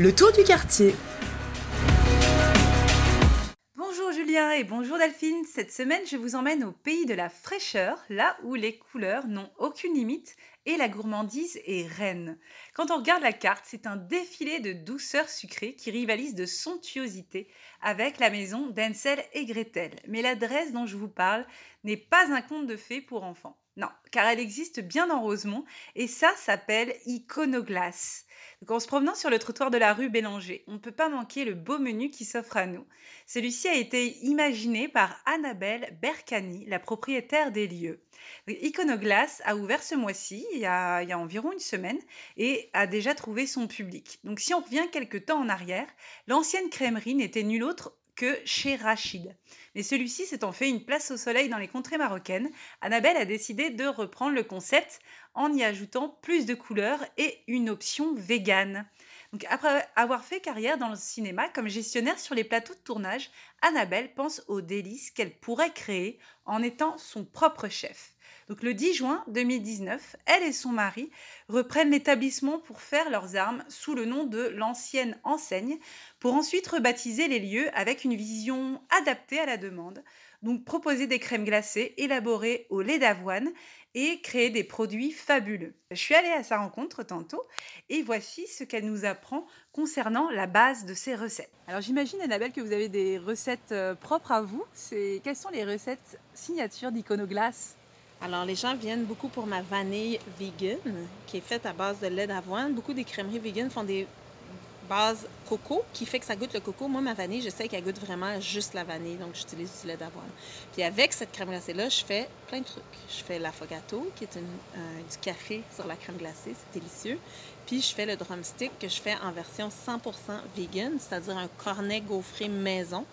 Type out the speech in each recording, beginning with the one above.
le tour du quartier. Bonjour Julien et bonjour Delphine. Cette semaine, je vous emmène au pays de la fraîcheur, là où les couleurs n'ont aucune limite et la gourmandise est reine. Quand on regarde la carte, c'est un défilé de douceur sucrée qui rivalise de somptuosité avec la maison d'Ensel et Gretel. Mais l'adresse dont je vous parle n'est pas un conte de fées pour enfants. Non, car elle existe bien en Rosemont et ça s'appelle Iconoglace. Donc en se promenant sur le trottoir de la rue Bélanger, on ne peut pas manquer le beau menu qui s'offre à nous. Celui-ci a été imaginé par Annabelle Bercani, la propriétaire des lieux. Iconoglace a ouvert ce mois-ci, il, y a, il y a environ une semaine, et a déjà trouvé son public. Donc si on revient quelques temps en arrière, l'ancienne crèmerie n'était nulle autre que chez Rachid. Mais celui-ci s'étant fait une place au soleil dans les contrées marocaines, Annabelle a décidé de reprendre le concept en y ajoutant plus de couleurs et une option végane. Donc après avoir fait carrière dans le cinéma comme gestionnaire sur les plateaux de tournage, Annabelle pense aux délices qu'elle pourrait créer en étant son propre chef. Donc le 10 juin 2019, elle et son mari reprennent l'établissement pour faire leurs armes sous le nom de l'ancienne enseigne, pour ensuite rebaptiser les lieux avec une vision adaptée à la demande. Donc proposer des crèmes glacées élaborées au lait d'avoine et créer des produits fabuleux. Je suis allée à sa rencontre tantôt et voici ce qu'elle nous apprend concernant la base de ses recettes. Alors j'imagine Annabelle que vous avez des recettes euh, propres à vous. C'est quelles sont les recettes signatures d'Iconoglace? Alors, les gens viennent beaucoup pour ma vanille vegan, qui est faite à base de lait d'avoine. Beaucoup des crèmeries vegan font des bases coco, qui fait que ça goûte le coco. Moi, ma vanille, je sais qu'elle goûte vraiment juste la vanille, donc j'utilise du lait d'avoine. Puis avec cette crème glacée-là, je fais plein de trucs. Je fais l'affogato, qui est une, euh, du café sur la crème glacée, c'est délicieux. Puis je fais le drumstick que je fais en version 100% vegan, c'est-à-dire un cornet gaufré maison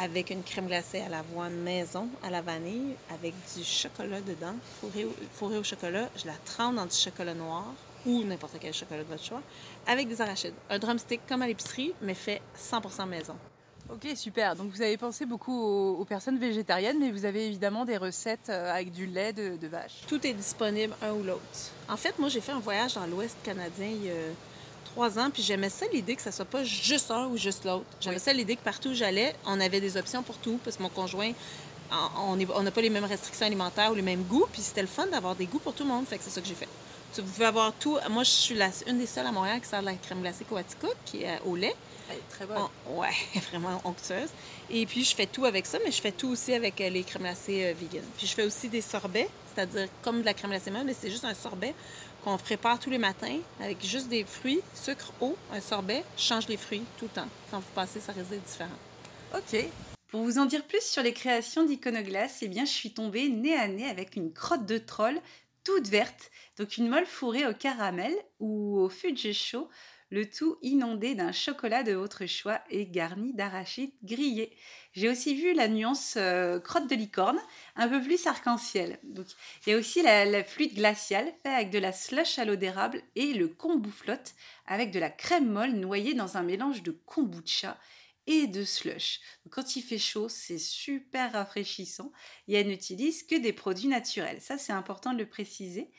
avec une crème glacée à l'avoine maison, à la vanille, avec du chocolat dedans, fourré au, chocolat. Je la trempe dans du chocolat noir ou n'importe quel chocolat de votre choix, avec des arachides. Un drumstick comme à l'épicerie, mais fait 100% maison. Ok, super. Donc vous avez pensé beaucoup aux, personnes végétariennes, mais vous avez évidemment des recettes euh, avec du lait de, de vache. Tout est disponible, un ou l'autre. En fait, moi, j'ai fait un voyage dans l'Ouest canadien il y a trois ans, puis j'aimais ça l'idée que ça soit pas juste un ou juste l'autre. J'aimais ça l'idée que partout où j'allais, on avait des options pour tout, parce que mon conjoint, on n'a pas les mêmes restrictions alimentaires ou les mêmes goûts, puis c'était le fun d'avoir des goûts pour tout le monde, fait que c'est ça que j'ai fait. Vous pouvez avoir tout. Moi, je suis la, une des seules à Montréal qui sert de la crème glacée Coaticook, qui est au lait. Elle est très bonne. ouais, vraiment onctueuse. Et puis, je fais tout avec ça, mais je fais tout aussi avec euh, les crèmes glacées euh, vegan. Puis, je fais aussi des sorbets, c'est-à-dire comme de la crème glacée même, mais c'est juste un sorbet qu'on prépare tous les matins avec juste des fruits, sucre, eau, un sorbet. change les fruits tout le temps. Quand vous passez, ça d'être différent. OK. Pour vous en dire plus sur les créations d'Iconoglace, eh bien, je suis tombée nez à nez avec une crotte de troll toute verte, donc une molle fourrée au caramel ou au de chaud le tout inondé d'un chocolat de votre choix et garni d'arachides grillés. J'ai aussi vu la nuance euh, crotte de licorne, un peu plus arc-en-ciel. Il y a aussi la, la fluide glaciale, fait avec de la slush à l'eau d'érable et le kombu flotte, avec de la crème molle noyée dans un mélange de kombucha et de slush. quand il fait chaud, c'est super rafraîchissant et elle n'utilise que des produits naturels. Ça, c'est important de le préciser.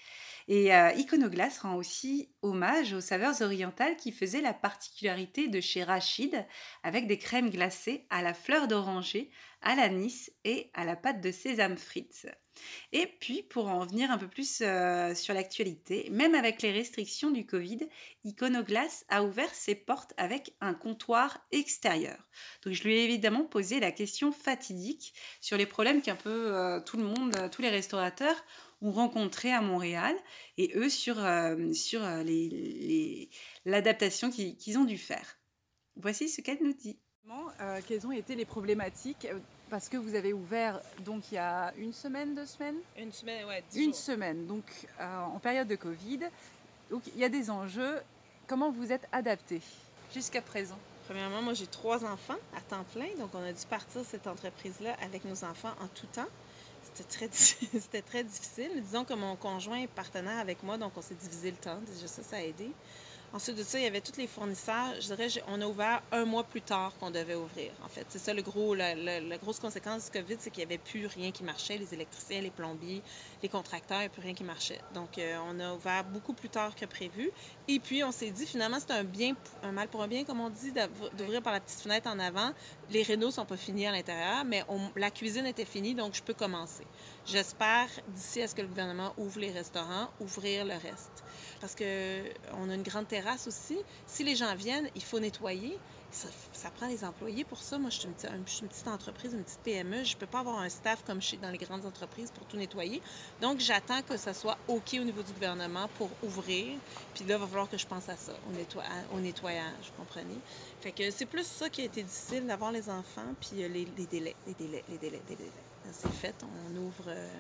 Et euh, Iconoglace rend aussi hommage aux saveurs orientales qui faisaient la particularité de chez Rachid, avec des crèmes glacées à la fleur d'oranger, à l'anis et à la pâte de sésame frites. Et puis, pour en venir un peu plus euh, sur l'actualité, même avec les restrictions du Covid, Iconoglace a ouvert ses portes avec un comptoir extérieur. Donc, je lui ai évidemment posé la question fatidique sur les problèmes qu'un peu euh, tout le monde, tous les restaurateurs ont rencontré à Montréal et eux sur, euh, sur euh, l'adaptation qu'ils ont dû faire. Voici ce qu'elle nous dit. Euh, quelles ont été les problématiques Parce que vous avez ouvert donc il y a une semaine, deux semaines? Une semaine, ouais. Une semaine, donc en période de Covid. Donc il y a des enjeux. Comment vous êtes adapté? Jusqu'à présent Premièrement, moi j'ai trois enfants à temps plein, donc on a dû partir cette entreprise-là avec nos enfants en tout temps. C'était très, très difficile. Disons que mon conjoint est partenaire avec moi, donc on s'est divisé le temps. Déjà ça, ça a aidé. Ensuite de ça, il y avait tous les fournisseurs. Je dirais, on a ouvert un mois plus tard qu'on devait ouvrir, en fait. C'est ça le gros, la, grosse conséquence du COVID, c'est qu'il n'y avait plus rien qui marchait. Les électriciens, les plombiers, les contracteurs, il n'y avait plus rien qui marchait. Donc, euh, on a ouvert beaucoup plus tard que prévu. Et puis, on s'est dit, finalement, c'est un bien, un mal pour un bien, comme on dit, d'ouvrir par la petite fenêtre en avant. Les rénaux sont pas finis à l'intérieur, mais la cuisine était finie, donc je peux commencer. J'espère, d'ici à ce que le gouvernement ouvre les restaurants, ouvrir le reste. Parce qu'on a une grande terrasse aussi. Si les gens viennent, il faut nettoyer. Ça, prend les employés pour ça. Moi, je suis, une, petite entreprise, une petite PME. Je ne peux pas avoir un staff comme chez, dans les grandes entreprises pour tout nettoyer. Donc, j'attends que ça soit OK au niveau du gouvernement pour ouvrir. Puis là, il va falloir que je pense à ça, au, nettoyage, comprenez? Fait que c'est plus ça qui a été difficile, d'avoir les enfants, puis euh, les, les, délais, les délais, les délais, les délais. C'est fait, on ouvre, euh,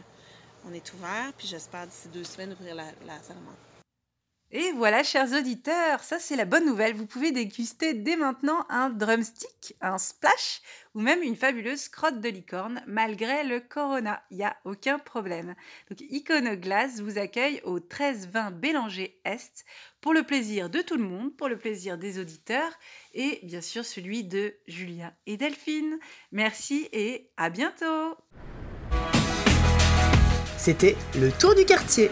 on est ouvert, puis j'espère d'ici deux semaines ouvrir la, la salle à manger. Et voilà, chers auditeurs, ça c'est la bonne nouvelle. Vous pouvez déguster dès maintenant un drumstick, un splash ou même une fabuleuse crotte de licorne malgré le corona. Il n'y a aucun problème. Donc Iconoglace vous accueille au 1320 Bélanger Est pour le plaisir de tout le monde, pour le plaisir des auditeurs et bien sûr celui de Julia et Delphine. Merci et à bientôt. C'était le tour du quartier.